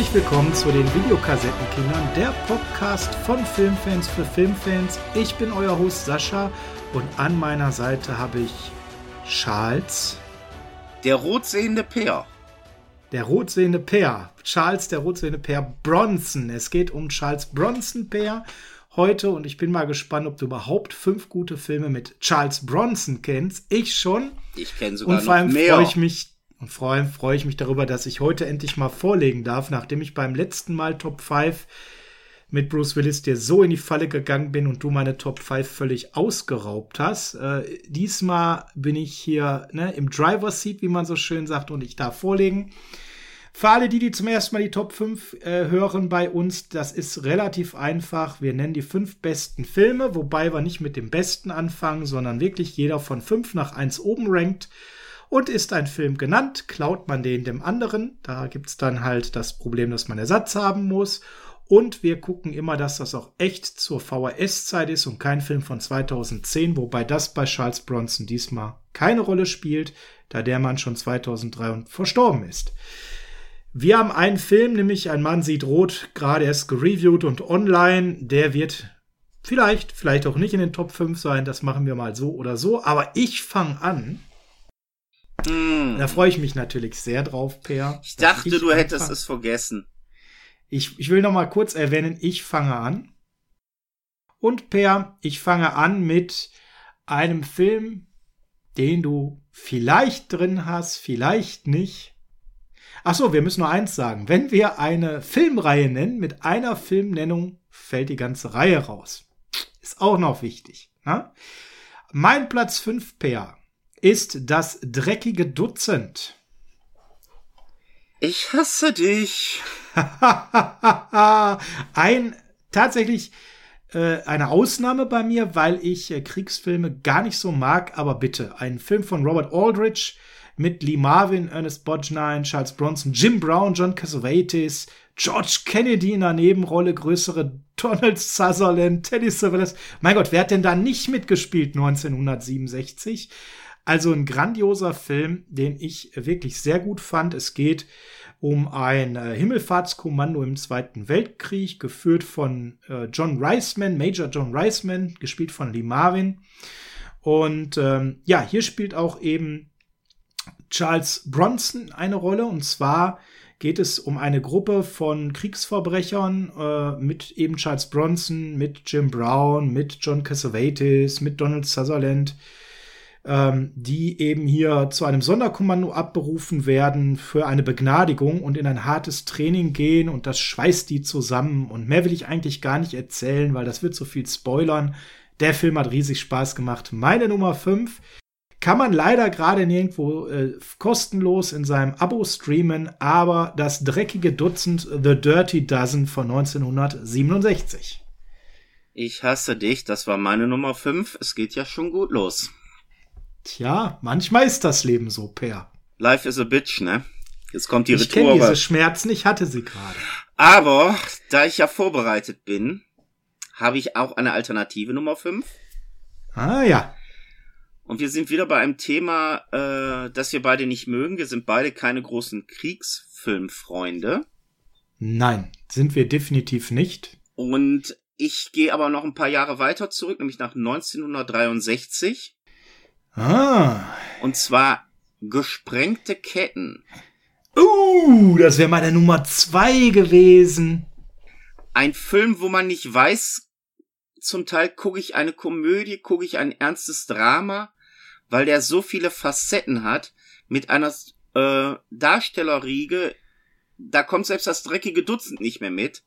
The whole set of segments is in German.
Herzlich willkommen zu den Videokassettenkindern, der Podcast von Filmfans für Filmfans. Ich bin euer Host Sascha und an meiner Seite habe ich Charles. Der rotsehende Peer. Der rotsehende Peer. Charles, der rotsehende Peer Bronson. Es geht um Charles Bronson Peer heute und ich bin mal gespannt, ob du überhaupt fünf gute Filme mit Charles Bronson kennst. Ich schon. Ich kenne sogar und vor allem noch mehr. freue ich mich und vor allem freue ich mich darüber, dass ich heute endlich mal vorlegen darf, nachdem ich beim letzten Mal Top 5 mit Bruce Willis dir so in die Falle gegangen bin und du meine Top 5 völlig ausgeraubt hast. Äh, diesmal bin ich hier ne, im Driver's Seat, wie man so schön sagt, und ich darf vorlegen. Für alle die, die zum ersten Mal die Top 5 äh, hören bei uns, das ist relativ einfach. Wir nennen die fünf besten Filme, wobei wir nicht mit dem besten anfangen, sondern wirklich jeder von 5 nach 1 oben rankt. Und ist ein Film genannt, klaut man den dem anderen. Da gibt's dann halt das Problem, dass man Ersatz haben muss. Und wir gucken immer, dass das auch echt zur VHS-Zeit ist und kein Film von 2010, wobei das bei Charles Bronson diesmal keine Rolle spielt, da der Mann schon 2003 verstorben ist. Wir haben einen Film, nämlich Ein Mann sieht rot, gerade erst gereviewt und online. Der wird vielleicht, vielleicht auch nicht in den Top 5 sein. Das machen wir mal so oder so. Aber ich fange an. Hm. Da freue ich mich natürlich sehr drauf, Per. Ich dachte, du hättest es vergessen. Ich, ich will noch mal kurz erwähnen, ich fange an. Und Per, ich fange an mit einem Film, den du vielleicht drin hast, vielleicht nicht. Ach so, wir müssen nur eins sagen. Wenn wir eine Filmreihe nennen, mit einer Filmnennung fällt die ganze Reihe raus. Ist auch noch wichtig. Ne? Mein Platz 5, Per, ist das dreckige Dutzend. Ich hasse dich. ein tatsächlich äh, eine Ausnahme bei mir, weil ich äh, Kriegsfilme gar nicht so mag, aber bitte, ein Film von Robert Aldrich mit Lee Marvin, Ernest Borgnine, Charles Bronson, Jim Brown, John Cassavetes, George Kennedy in der Nebenrolle, größere Donald Sutherland, Teddy Savalas. Mein Gott, wer hat denn da nicht mitgespielt 1967? Also ein grandioser Film, den ich wirklich sehr gut fand. Es geht um ein äh, Himmelfahrtskommando im Zweiten Weltkrieg, geführt von äh, John Reisman, Major John Reisman, gespielt von Lee Marvin. Und ähm, ja, hier spielt auch eben Charles Bronson eine Rolle. Und zwar geht es um eine Gruppe von Kriegsverbrechern äh, mit eben Charles Bronson, mit Jim Brown, mit John Cassavetes, mit Donald Sutherland ähm, die eben hier zu einem Sonderkommando abberufen werden für eine Begnadigung und in ein hartes Training gehen und das schweißt die zusammen. Und mehr will ich eigentlich gar nicht erzählen, weil das wird so viel spoilern. Der Film hat riesig Spaß gemacht. Meine Nummer 5 kann man leider gerade nirgendwo äh, kostenlos in seinem Abo streamen, aber das dreckige Dutzend The Dirty Dozen von 1967. Ich hasse dich. Das war meine Nummer 5. Es geht ja schon gut los. Tja, manchmal ist das Leben so, Per. Life is a bitch, ne? Jetzt kommt die Ich kenne diese Schmerzen, ich hatte sie gerade. Aber da ich ja vorbereitet bin, habe ich auch eine alternative Nummer 5. Ah ja. Und wir sind wieder bei einem Thema, äh, das wir beide nicht mögen. Wir sind beide keine großen Kriegsfilmfreunde. Nein, sind wir definitiv nicht. Und ich gehe aber noch ein paar Jahre weiter zurück, nämlich nach 1963. Ah. Und zwar Gesprengte Ketten. Uh, das wäre meine Nummer zwei gewesen. Ein Film, wo man nicht weiß, zum Teil gucke ich eine Komödie, gucke ich ein ernstes Drama, weil der so viele Facetten hat, mit einer äh, Darstellerriege, da kommt selbst das dreckige Dutzend nicht mehr mit,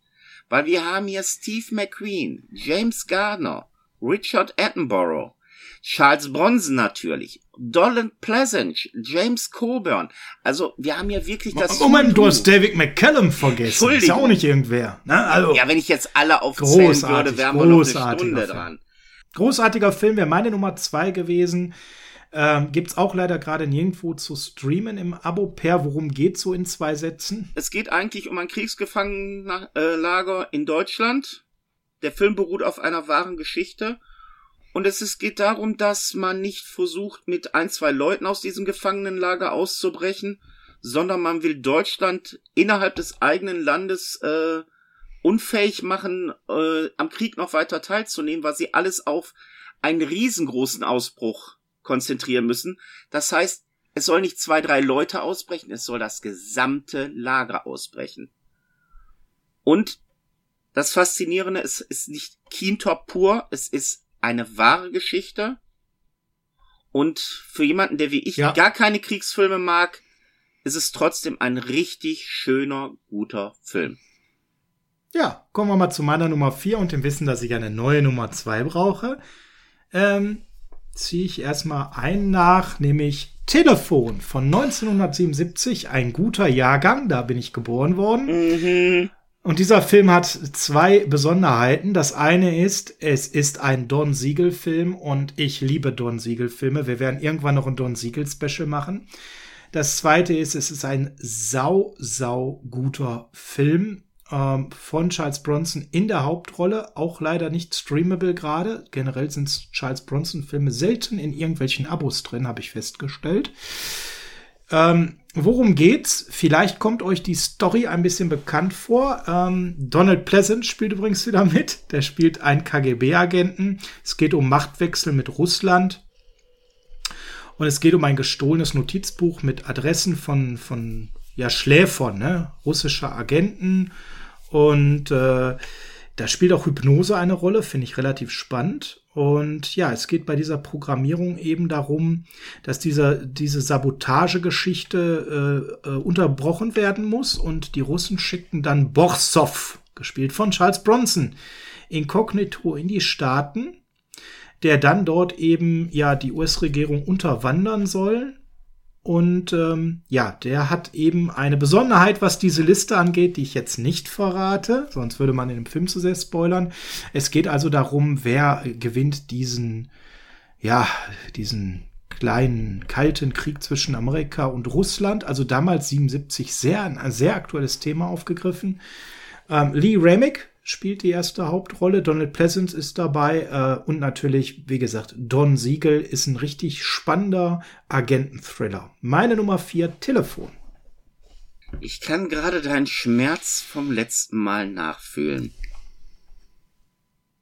weil wir haben hier Steve McQueen, James Gardner, Richard Attenborough, Charles Bronson natürlich, Donald Pleasant, James Coburn. Also wir haben hier wirklich das. Moment, du Voodoo. hast David McCallum vergessen. Ist ja Entschuldigung. auch nicht irgendwer. Ne? Also, Ja, wenn ich jetzt alle aufzählen würde, wären wir noch eine Stunde Film. dran. großartiger Film wäre meine Nummer zwei gewesen. Ähm, gibt's auch leider gerade nirgendwo zu streamen im Abo. Per, worum geht's so in zwei Sätzen? Es geht eigentlich um ein Kriegsgefangenenlager in Deutschland. Der Film beruht auf einer wahren Geschichte. Und es ist, geht darum, dass man nicht versucht, mit ein, zwei Leuten aus diesem Gefangenenlager auszubrechen, sondern man will Deutschland innerhalb des eigenen Landes äh, unfähig machen, äh, am Krieg noch weiter teilzunehmen, weil sie alles auf einen riesengroßen Ausbruch konzentrieren müssen. Das heißt, es soll nicht zwei, drei Leute ausbrechen, es soll das gesamte Lager ausbrechen. Und das Faszinierende ist, ist nicht Kintop pur, es ist eine wahre Geschichte. Und für jemanden, der wie ich ja. gar keine Kriegsfilme mag, ist es trotzdem ein richtig schöner, guter Film. Ja, kommen wir mal zu meiner Nummer 4 und dem Wissen, dass ich eine neue Nummer 2 brauche. Ähm, ziehe ich erstmal einen nach, nämlich Telefon von 1977, ein guter Jahrgang, da bin ich geboren worden. Mhm. Und dieser Film hat zwei Besonderheiten. Das eine ist, es ist ein Don Siegel Film und ich liebe Don Siegel Filme. Wir werden irgendwann noch ein Don Siegel Special machen. Das zweite ist, es ist ein sau, sau guter Film ähm, von Charles Bronson in der Hauptrolle, auch leider nicht streamable gerade. Generell sind Charles Bronson Filme selten in irgendwelchen Abos drin, habe ich festgestellt. Ähm, worum geht's? Vielleicht kommt euch die Story ein bisschen bekannt vor. Ähm, Donald Pleasant spielt übrigens wieder mit. Der spielt einen KGB-Agenten. Es geht um Machtwechsel mit Russland. Und es geht um ein gestohlenes Notizbuch mit Adressen von, von ja, Schläfern, ne? russischer Agenten und äh, da spielt auch Hypnose eine Rolle, finde ich relativ spannend. Und ja, es geht bei dieser Programmierung eben darum, dass dieser, diese Sabotagegeschichte äh, äh, unterbrochen werden muss. Und die Russen schickten dann Borsov, gespielt von Charles Bronson, inkognito in die Staaten, der dann dort eben ja die US-Regierung unterwandern soll und ähm, ja, der hat eben eine Besonderheit, was diese Liste angeht, die ich jetzt nicht verrate, sonst würde man in dem Film zu sehr spoilern. Es geht also darum, wer gewinnt diesen, ja, diesen kleinen kalten Krieg zwischen Amerika und Russland. Also damals 77 sehr ein sehr aktuelles Thema aufgegriffen. Ähm, Lee Remick spielt die erste Hauptrolle. Donald Pleasance ist dabei äh, und natürlich, wie gesagt, Don Siegel ist ein richtig spannender Agenten-Thriller. Meine Nummer vier, Telefon. Ich kann gerade deinen Schmerz vom letzten Mal nachfühlen.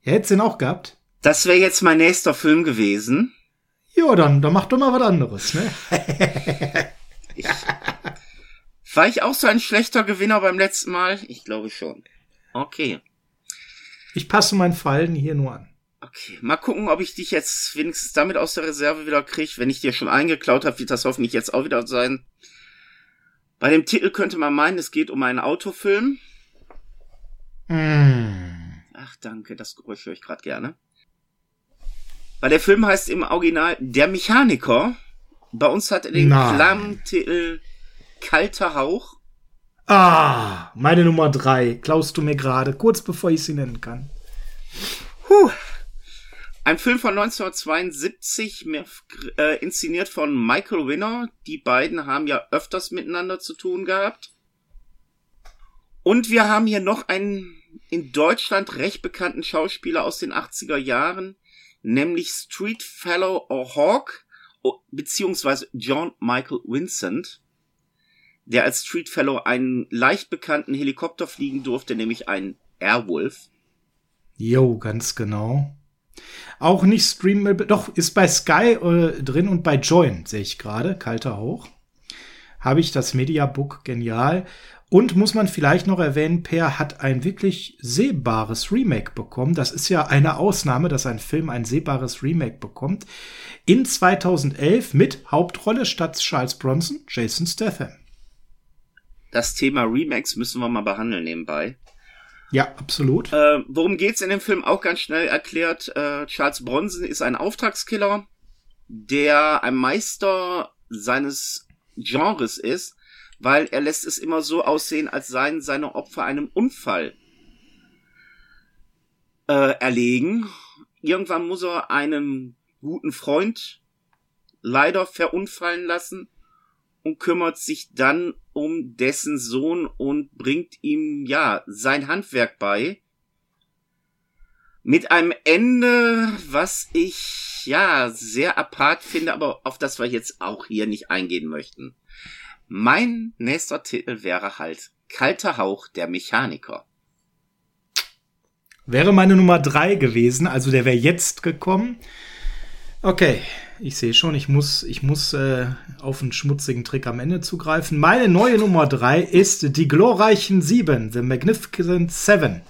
Ja, hättest du ihn auch gehabt? Das wäre jetzt mein nächster Film gewesen. Ja, dann, dann mach doch mal was anderes, ne? ich, war ich auch so ein schlechter Gewinner beim letzten Mal? Ich glaube schon. Okay. Ich passe mein Fallen hier nur an. Okay, mal gucken, ob ich dich jetzt wenigstens damit aus der Reserve wieder kriege. Wenn ich dir schon eingeklaut habe, wird das hoffentlich jetzt auch wieder sein. Bei dem Titel könnte man meinen, es geht um einen Autofilm. Mm. Ach, danke, das Geräusch höre ich gerade gerne. Weil der Film heißt im Original Der Mechaniker. Bei uns hat er den Klammtitel Kalter Hauch. Ah, meine Nummer drei. Klaust du mir gerade, kurz bevor ich sie nennen kann. Puh. Ein Film von 1972, mehr, äh, inszeniert von Michael Winner. Die beiden haben ja öfters miteinander zu tun gehabt. Und wir haben hier noch einen in Deutschland recht bekannten Schauspieler aus den 80er Jahren, nämlich Street Fellow Hawk, beziehungsweise John Michael Vincent der als Street Fellow einen leicht bekannten Helikopter fliegen durfte, nämlich einen Airwolf. Jo, ganz genau. Auch nicht streamable, doch, ist bei Sky äh, drin und bei Join, sehe ich gerade, kalter Hoch. Habe ich das Mediabook genial. Und muss man vielleicht noch erwähnen, Per hat ein wirklich sehbares Remake bekommen. Das ist ja eine Ausnahme, dass ein Film ein sehbares Remake bekommt. In 2011 mit Hauptrolle statt Charles Bronson, Jason Statham das Thema Remakes müssen wir mal behandeln nebenbei. Ja, absolut. Äh, worum geht's in dem Film? Auch ganz schnell erklärt. Äh, Charles Bronson ist ein Auftragskiller, der ein Meister seines Genres ist, weil er lässt es immer so aussehen, als seien seine Opfer einem Unfall äh, erlegen. Irgendwann muss er einen guten Freund leider verunfallen lassen und kümmert sich dann um dessen Sohn und bringt ihm, ja, sein Handwerk bei. Mit einem Ende, was ich, ja, sehr apart finde, aber auf das wir jetzt auch hier nicht eingehen möchten. Mein nächster Titel wäre halt Kalter Hauch der Mechaniker. Wäre meine Nummer drei gewesen, also der wäre jetzt gekommen. Okay, ich sehe schon, ich muss, ich muss äh, auf einen schmutzigen Trick am Ende zugreifen. Meine neue Nummer drei ist Die glorreichen Sieben, The Magnificent Seven.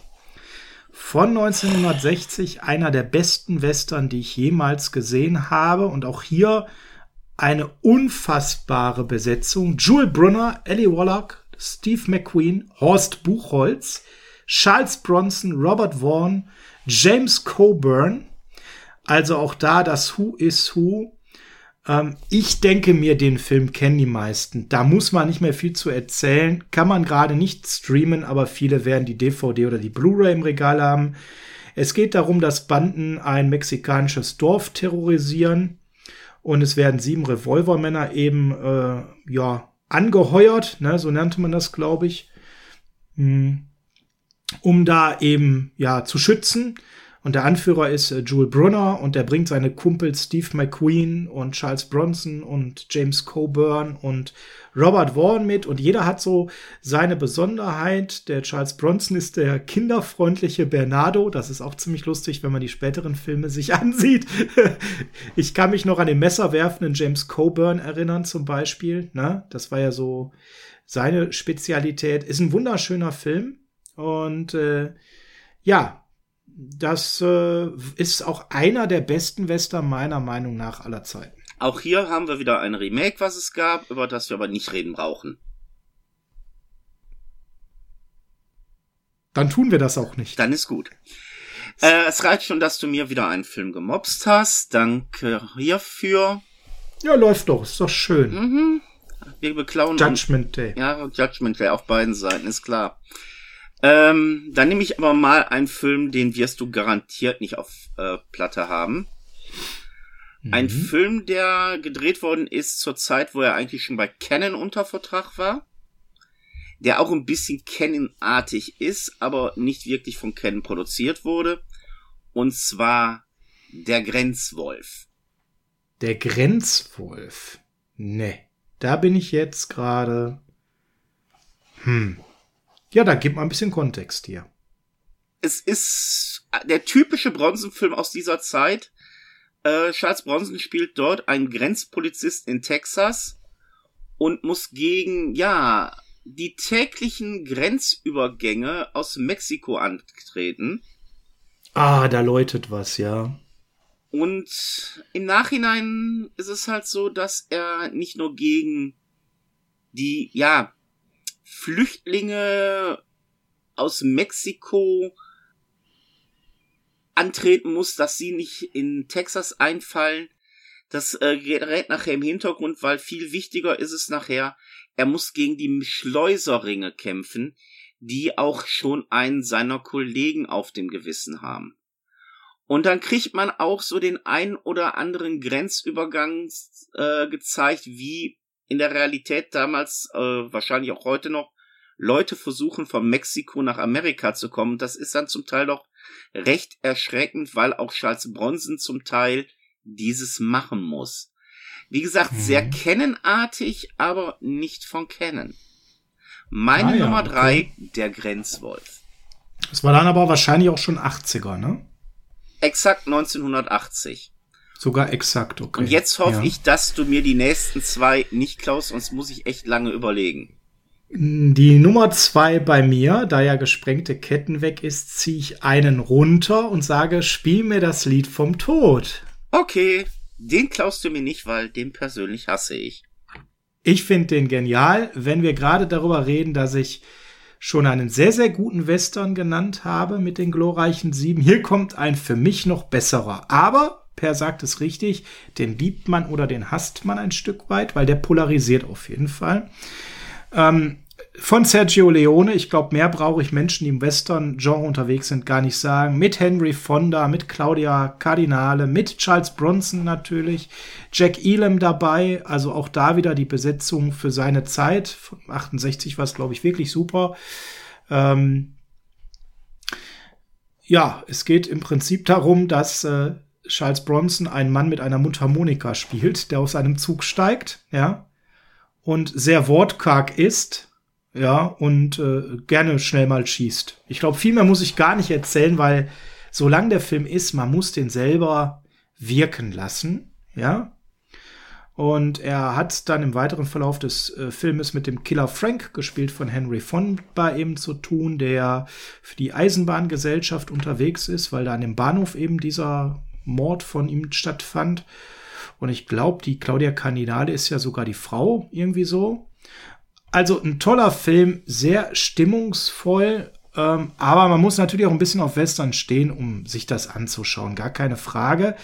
Von 1960, einer der besten Western, die ich jemals gesehen habe. Und auch hier eine unfassbare Besetzung. Jewel Brunner, Ellie Wallach, Steve McQueen, Horst Buchholz, Charles Bronson, Robert Vaughn, James Coburn. Also auch da das Who is Who. Ähm, ich denke mir, den Film kennen die meisten. Da muss man nicht mehr viel zu erzählen. Kann man gerade nicht streamen, aber viele werden die DVD oder die Blu-ray im Regal haben. Es geht darum, dass Banden ein mexikanisches Dorf terrorisieren und es werden sieben Revolvermänner eben äh, ja angeheuert, ne, so nannte man das, glaube ich, hm, um da eben ja zu schützen. Und der Anführer ist äh, Jewel Brunner und der bringt seine Kumpel Steve McQueen und Charles Bronson und James Coburn und Robert Vaughn mit und jeder hat so seine Besonderheit. Der Charles Bronson ist der kinderfreundliche Bernardo. Das ist auch ziemlich lustig, wenn man die späteren Filme sich ansieht. ich kann mich noch an den messerwerfenden James Coburn erinnern zum Beispiel. Ne? Das war ja so seine Spezialität. Ist ein wunderschöner Film und äh, ja, das äh, ist auch einer der besten Western meiner Meinung nach aller Zeiten. Auch hier haben wir wieder ein Remake, was es gab, über das wir aber nicht reden brauchen. Dann tun wir das auch nicht. Dann ist gut. Äh, es reicht schon, dass du mir wieder einen Film gemobst hast. Danke hierfür. Ja, läuft doch. Ist doch schön. Mhm. Wir beklauen. Judgment Day. Ja, Judgment Day auf beiden Seiten, ist klar. Ähm, dann nehme ich aber mal einen Film, den wirst du garantiert nicht auf äh, Platte haben. Mhm. Ein Film, der gedreht worden ist zur Zeit, wo er eigentlich schon bei Canon unter Vertrag war. Der auch ein bisschen Canon-artig ist, aber nicht wirklich von Canon produziert wurde. Und zwar Der Grenzwolf. Der Grenzwolf. Ne, da bin ich jetzt gerade. Hm. Ja, da gibt man ein bisschen Kontext hier. Es ist der typische Bronson-Film aus dieser Zeit. Äh, Charles Bronson spielt dort einen Grenzpolizist in Texas und muss gegen, ja, die täglichen Grenzübergänge aus Mexiko antreten. Ah, da läutet was, ja. Und im Nachhinein ist es halt so, dass er nicht nur gegen die, ja, Flüchtlinge aus Mexiko antreten muss, dass sie nicht in Texas einfallen. Das äh, gerät nachher im Hintergrund, weil viel wichtiger ist es nachher, er muss gegen die Schleuseringe kämpfen, die auch schon einen seiner Kollegen auf dem Gewissen haben. Und dann kriegt man auch so den ein oder anderen Grenzübergang äh, gezeigt, wie in der Realität damals, äh, wahrscheinlich auch heute noch, Leute versuchen von Mexiko nach Amerika zu kommen. Das ist dann zum Teil doch recht erschreckend, weil auch Charles Bronson zum Teil dieses machen muss. Wie gesagt, mhm. sehr kennenartig, aber nicht von kennen. Meine ah, ja, Nummer drei, okay. der Grenzwolf. Das war dann aber wahrscheinlich auch schon 80er, ne? Exakt 1980. Sogar exakt, okay. Und jetzt hoffe ja. ich, dass du mir die nächsten zwei nicht klaust, sonst muss ich echt lange überlegen. Die Nummer zwei bei mir, da ja gesprengte Ketten weg ist, ziehe ich einen runter und sage, spiel mir das Lied vom Tod. Okay, den klaust du mir nicht, weil den persönlich hasse ich. Ich finde den genial, wenn wir gerade darüber reden, dass ich schon einen sehr, sehr guten Western genannt habe mit den glorreichen Sieben. Hier kommt ein für mich noch besserer. Aber Per sagt es richtig, den liebt man oder den hasst man ein Stück weit, weil der polarisiert auf jeden Fall. Ähm, von Sergio Leone, ich glaube, mehr brauche ich Menschen, die im Western-Genre unterwegs sind, gar nicht sagen. Mit Henry Fonda, mit Claudia Cardinale, mit Charles Bronson natürlich, Jack Elam dabei, also auch da wieder die Besetzung für seine Zeit. Von 68 war es, glaube ich, wirklich super. Ähm ja, es geht im Prinzip darum, dass äh, Charles Bronson einen Mann mit einer Mundharmonika spielt, der aus einem Zug steigt, ja, und sehr wortkarg ist, ja, und äh, gerne schnell mal schießt. Ich glaube, viel mehr muss ich gar nicht erzählen, weil solange der Film ist, man muss den selber wirken lassen, ja. Und er hat dann im weiteren Verlauf des äh, Filmes mit dem Killer Frank, gespielt von Henry Fonda, eben zu tun, der für die Eisenbahngesellschaft unterwegs ist, weil da an dem Bahnhof eben dieser Mord von ihm stattfand. Und ich glaube, die Claudia Cardinale ist ja sogar die Frau, irgendwie so. Also ein toller Film, sehr stimmungsvoll, ähm, aber man muss natürlich auch ein bisschen auf Western stehen, um sich das anzuschauen, gar keine Frage.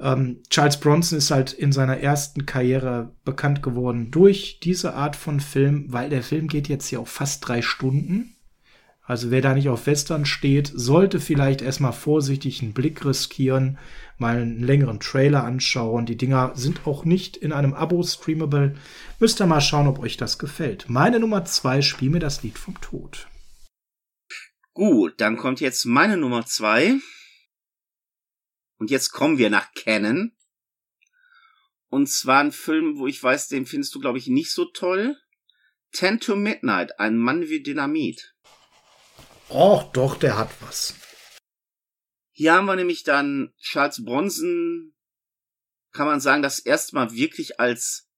Ähm, Charles Bronson ist halt in seiner ersten Karriere bekannt geworden durch diese Art von Film, weil der Film geht jetzt hier auch fast drei Stunden. Also wer da nicht auf Western steht, sollte vielleicht erstmal vorsichtig einen Blick riskieren, mal einen längeren Trailer anschauen. Die Dinger sind auch nicht in einem Abo streamable. Müsst ihr mal schauen, ob euch das gefällt. Meine Nummer zwei, spiel mir das Lied vom Tod. Gut, dann kommt jetzt meine Nummer zwei. Und jetzt kommen wir nach Canon. Und zwar ein Film, wo ich weiß, den findest du, glaube ich, nicht so toll. Ten to Midnight, ein Mann wie Dynamit. Och, doch, der hat was. Hier haben wir nämlich dann Charles Bronson, kann man sagen, das erste Mal wirklich als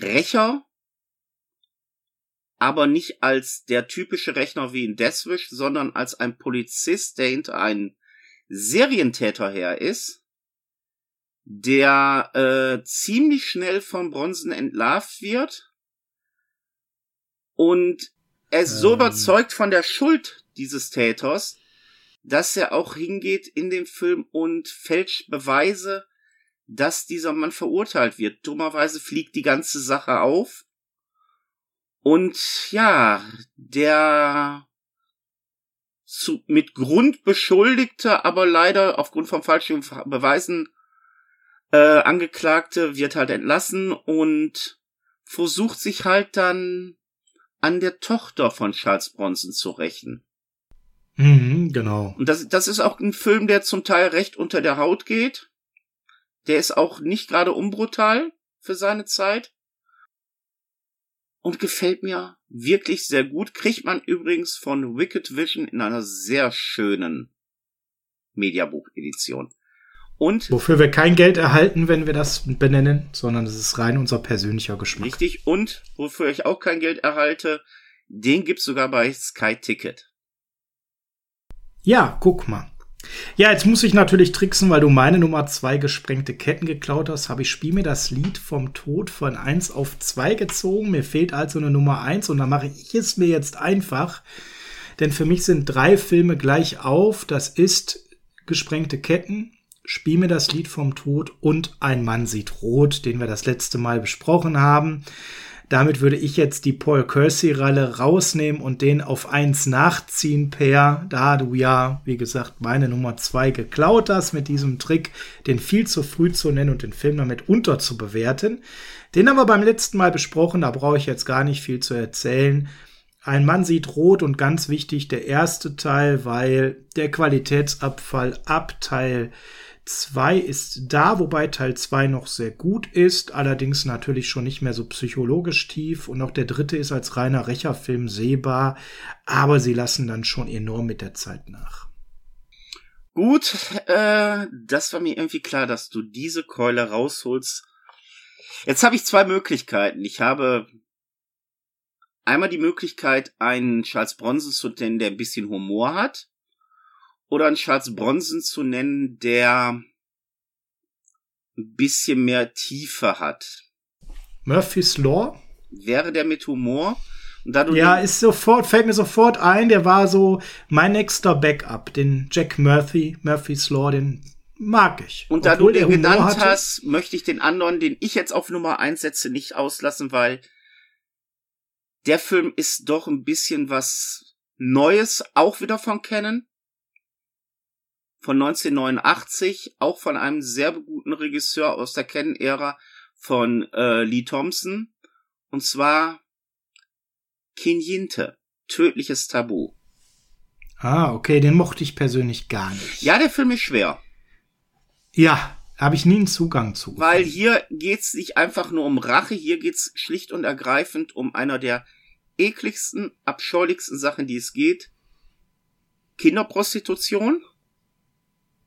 Rächer, aber nicht als der typische Rechner wie in Deathwish, sondern als ein Polizist, der hinter einen Serientäter her ist, der äh, ziemlich schnell von Bronson entlarvt wird und er ist ähm. so überzeugt von der Schuld dieses Täters, dass er auch hingeht in dem Film und fälscht Beweise, dass dieser Mann verurteilt wird. Dummerweise fliegt die ganze Sache auf. Und ja, der zu, mit Grund beschuldigte, aber leider aufgrund von falschen Beweisen äh, Angeklagte wird halt entlassen und versucht sich halt dann an der Tochter von Charles Bronson zu rächen. Mhm, genau. Und das, das ist auch ein Film, der zum Teil recht unter der Haut geht. Der ist auch nicht gerade unbrutal für seine Zeit und gefällt mir wirklich sehr gut. Kriegt man übrigens von Wicked Vision in einer sehr schönen Mediabuch-Edition. Und wofür wir kein Geld erhalten, wenn wir das benennen, sondern es ist rein unser persönlicher Geschmack. Richtig. Und wofür ich auch kein Geld erhalte, den gibt's sogar bei Sky Ticket. Ja, guck mal. Ja, jetzt muss ich natürlich tricksen, weil du meine Nummer zwei gesprengte Ketten geklaut hast. Habe ich Spiel mir das Lied vom Tod von eins auf zwei gezogen. Mir fehlt also eine Nummer eins und da mache ich es mir jetzt einfach. Denn für mich sind drei Filme gleich auf. Das ist Gesprengte Ketten, Spiel mir das Lied vom Tod und Ein Mann sieht rot, den wir das letzte Mal besprochen haben. Damit würde ich jetzt die Paul Kersey-Ralle rausnehmen und den auf eins nachziehen, Per, da du ja, wie gesagt, meine Nummer zwei geklaut hast mit diesem Trick, den viel zu früh zu nennen und den Film damit unterzubewerten. Den haben wir beim letzten Mal besprochen, da brauche ich jetzt gar nicht viel zu erzählen. Ein Mann sieht rot und ganz wichtig der erste Teil, weil der Qualitätsabfall ab Teil 2 ist da, wobei Teil 2 noch sehr gut ist, allerdings natürlich schon nicht mehr so psychologisch tief. Und auch der dritte ist als reiner Rächerfilm sehbar, aber sie lassen dann schon enorm mit der Zeit nach. Gut, äh, das war mir irgendwie klar, dass du diese Keule rausholst. Jetzt habe ich zwei Möglichkeiten. Ich habe einmal die Möglichkeit, einen Charles Bronson zu nennen, der ein bisschen Humor hat oder einen Charles Bronson zu nennen, der ein bisschen mehr Tiefe hat. Murphy's Law? Wäre der mit Humor? ja, ist sofort, fällt mir sofort ein, der war so mein nächster Backup, den Jack Murphy, Murphy's Law, den mag ich. Und da du den genannt hatte, hast, möchte ich den anderen, den ich jetzt auf Nummer eins setze, nicht auslassen, weil der Film ist doch ein bisschen was Neues, auch wieder von Canon von 1989, auch von einem sehr guten Regisseur aus der Canon-Ära von äh, Lee Thompson. Und zwar Kinyinte, Tödliches Tabu. Ah, okay, den mochte ich persönlich gar nicht. Ja, der Film ist schwer. Ja, Habe ich nie einen Zugang zu. Weil hier geht's nicht einfach nur um Rache, hier geht's schlicht und ergreifend um einer der ekligsten, abscheulichsten Sachen, die es geht. Kinderprostitution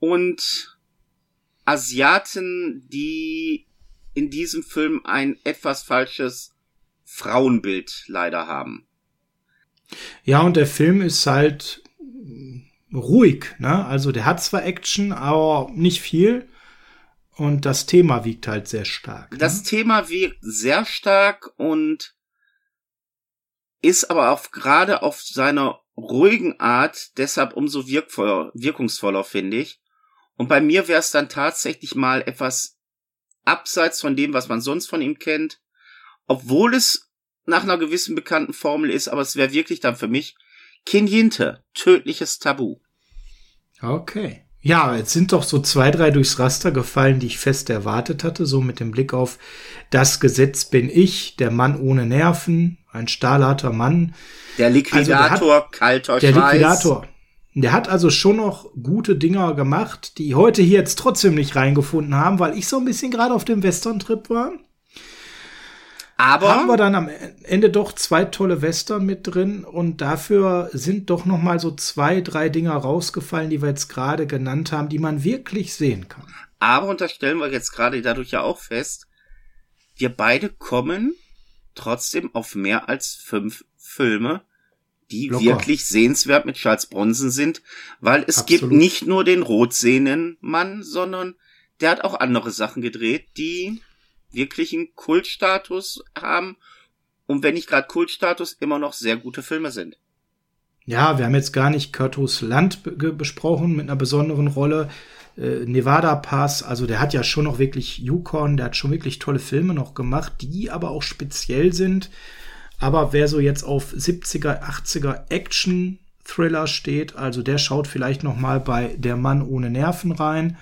und Asiaten, die in diesem Film ein etwas falsches Frauenbild leider haben. Ja, und der Film ist halt ruhig, ne? Also der hat zwar Action, aber nicht viel. Und das Thema wiegt halt sehr stark. Ne? Das Thema wiegt sehr stark und ist aber auch gerade auf seiner ruhigen Art deshalb umso wirkvoller, wirkungsvoller, finde ich. Und bei mir wäre es dann tatsächlich mal etwas abseits von dem, was man sonst von ihm kennt, obwohl es nach einer gewissen bekannten Formel ist, aber es wäre wirklich dann für mich Kinjinte, tödliches Tabu. Okay. Ja, jetzt sind doch so zwei, drei durchs Raster gefallen, die ich fest erwartet hatte, so mit dem Blick auf das Gesetz bin ich, der Mann ohne Nerven, ein stahlharter Mann. Der Liquidator, also der hat, kalter Der Schweiß. Liquidator. Der hat also schon noch gute Dinger gemacht, die heute hier jetzt trotzdem nicht reingefunden haben, weil ich so ein bisschen gerade auf dem Western-Trip war. Aber haben wir dann am Ende doch zwei tolle Western mit drin und dafür sind doch noch mal so zwei, drei Dinger rausgefallen, die wir jetzt gerade genannt haben, die man wirklich sehen kann. Aber unterstellen wir jetzt gerade dadurch ja auch fest, wir beide kommen trotzdem auf mehr als fünf Filme, die Locker. wirklich sehenswert mit Charles Bronson sind, weil es Absolut. gibt nicht nur den Rotsehnen-Mann, sondern der hat auch andere Sachen gedreht, die wirklichen Kultstatus haben und wenn nicht gerade Kultstatus, immer noch sehr gute Filme sind. Ja, wir haben jetzt gar nicht Curtis Land besprochen mit einer besonderen Rolle. Äh, Nevada Pass, also der hat ja schon noch wirklich Yukon, der hat schon wirklich tolle Filme noch gemacht, die aber auch speziell sind. Aber wer so jetzt auf 70er, 80er Action Thriller steht, also der schaut vielleicht noch mal bei Der Mann ohne Nerven rein.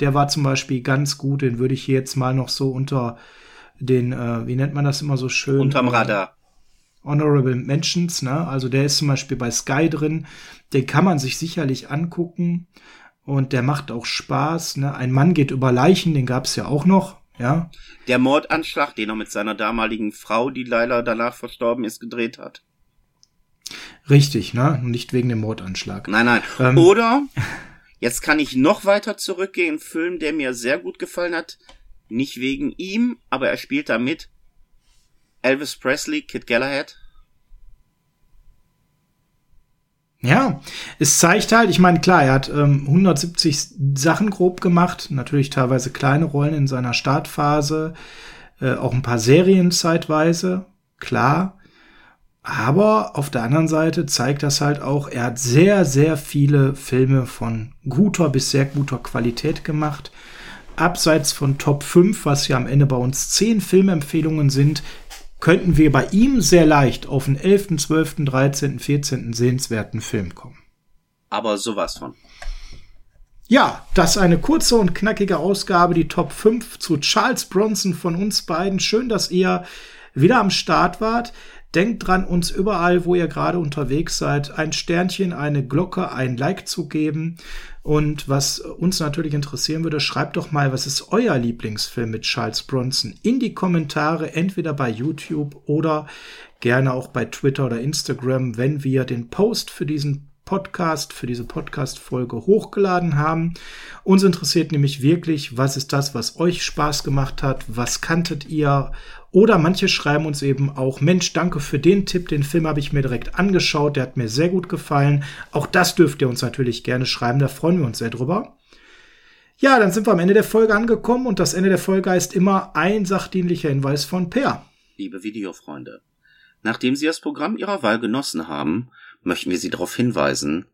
Der war zum Beispiel ganz gut, den würde ich hier jetzt mal noch so unter den, äh, wie nennt man das immer so schön? Unterm Radar. Honorable Mentions, ne? Also der ist zum Beispiel bei Sky drin. Den kann man sich sicherlich angucken und der macht auch Spaß. Ne? Ein Mann geht über Leichen, den gab's ja auch noch. Ja. Der Mordanschlag, den er mit seiner damaligen Frau, die leider danach verstorben ist, gedreht hat. Richtig, ne? Nicht wegen dem Mordanschlag. Nein, nein. Ähm, Oder Jetzt kann ich noch weiter zurückgehen. Ein Film, der mir sehr gut gefallen hat. Nicht wegen ihm, aber er spielt da mit. Elvis Presley, Kid Galahad. Ja, es zeigt halt, ich meine, klar, er hat ähm, 170 Sachen grob gemacht, natürlich teilweise kleine Rollen in seiner Startphase, äh, auch ein paar Serien zeitweise, klar. Aber auf der anderen Seite zeigt das halt auch, er hat sehr, sehr viele Filme von guter bis sehr guter Qualität gemacht. Abseits von Top 5, was ja am Ende bei uns 10 Filmempfehlungen sind, könnten wir bei ihm sehr leicht auf den 11., 12., 13., 14. sehenswerten Film kommen. Aber sowas von. Ja, das ist eine kurze und knackige Ausgabe, die Top 5 zu Charles Bronson von uns beiden. Schön, dass ihr wieder am Start wart. Denkt dran, uns überall, wo ihr gerade unterwegs seid, ein Sternchen, eine Glocke, ein Like zu geben. Und was uns natürlich interessieren würde, schreibt doch mal, was ist euer Lieblingsfilm mit Charles Bronson? In die Kommentare, entweder bei YouTube oder gerne auch bei Twitter oder Instagram, wenn wir den Post für diesen Podcast, für diese Podcast-Folge hochgeladen haben. Uns interessiert nämlich wirklich, was ist das, was euch Spaß gemacht hat? Was kanntet ihr? Oder manche schreiben uns eben auch, Mensch, danke für den Tipp, den Film habe ich mir direkt angeschaut, der hat mir sehr gut gefallen. Auch das dürft ihr uns natürlich gerne schreiben, da freuen wir uns sehr drüber. Ja, dann sind wir am Ende der Folge angekommen und das Ende der Folge heißt immer ein sachdienlicher Hinweis von Per. Liebe Videofreunde, nachdem Sie das Programm Ihrer Wahl genossen haben, möchten wir Sie darauf hinweisen,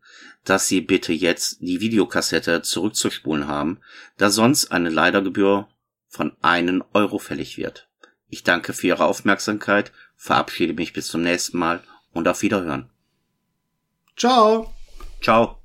dass Sie bitte jetzt die Videokassette zurückzuspulen haben, da sonst eine Leidergebühr von einen Euro fällig wird. Ich danke für Ihre Aufmerksamkeit, verabschiede mich bis zum nächsten Mal und auf Wiederhören. Ciao. Ciao.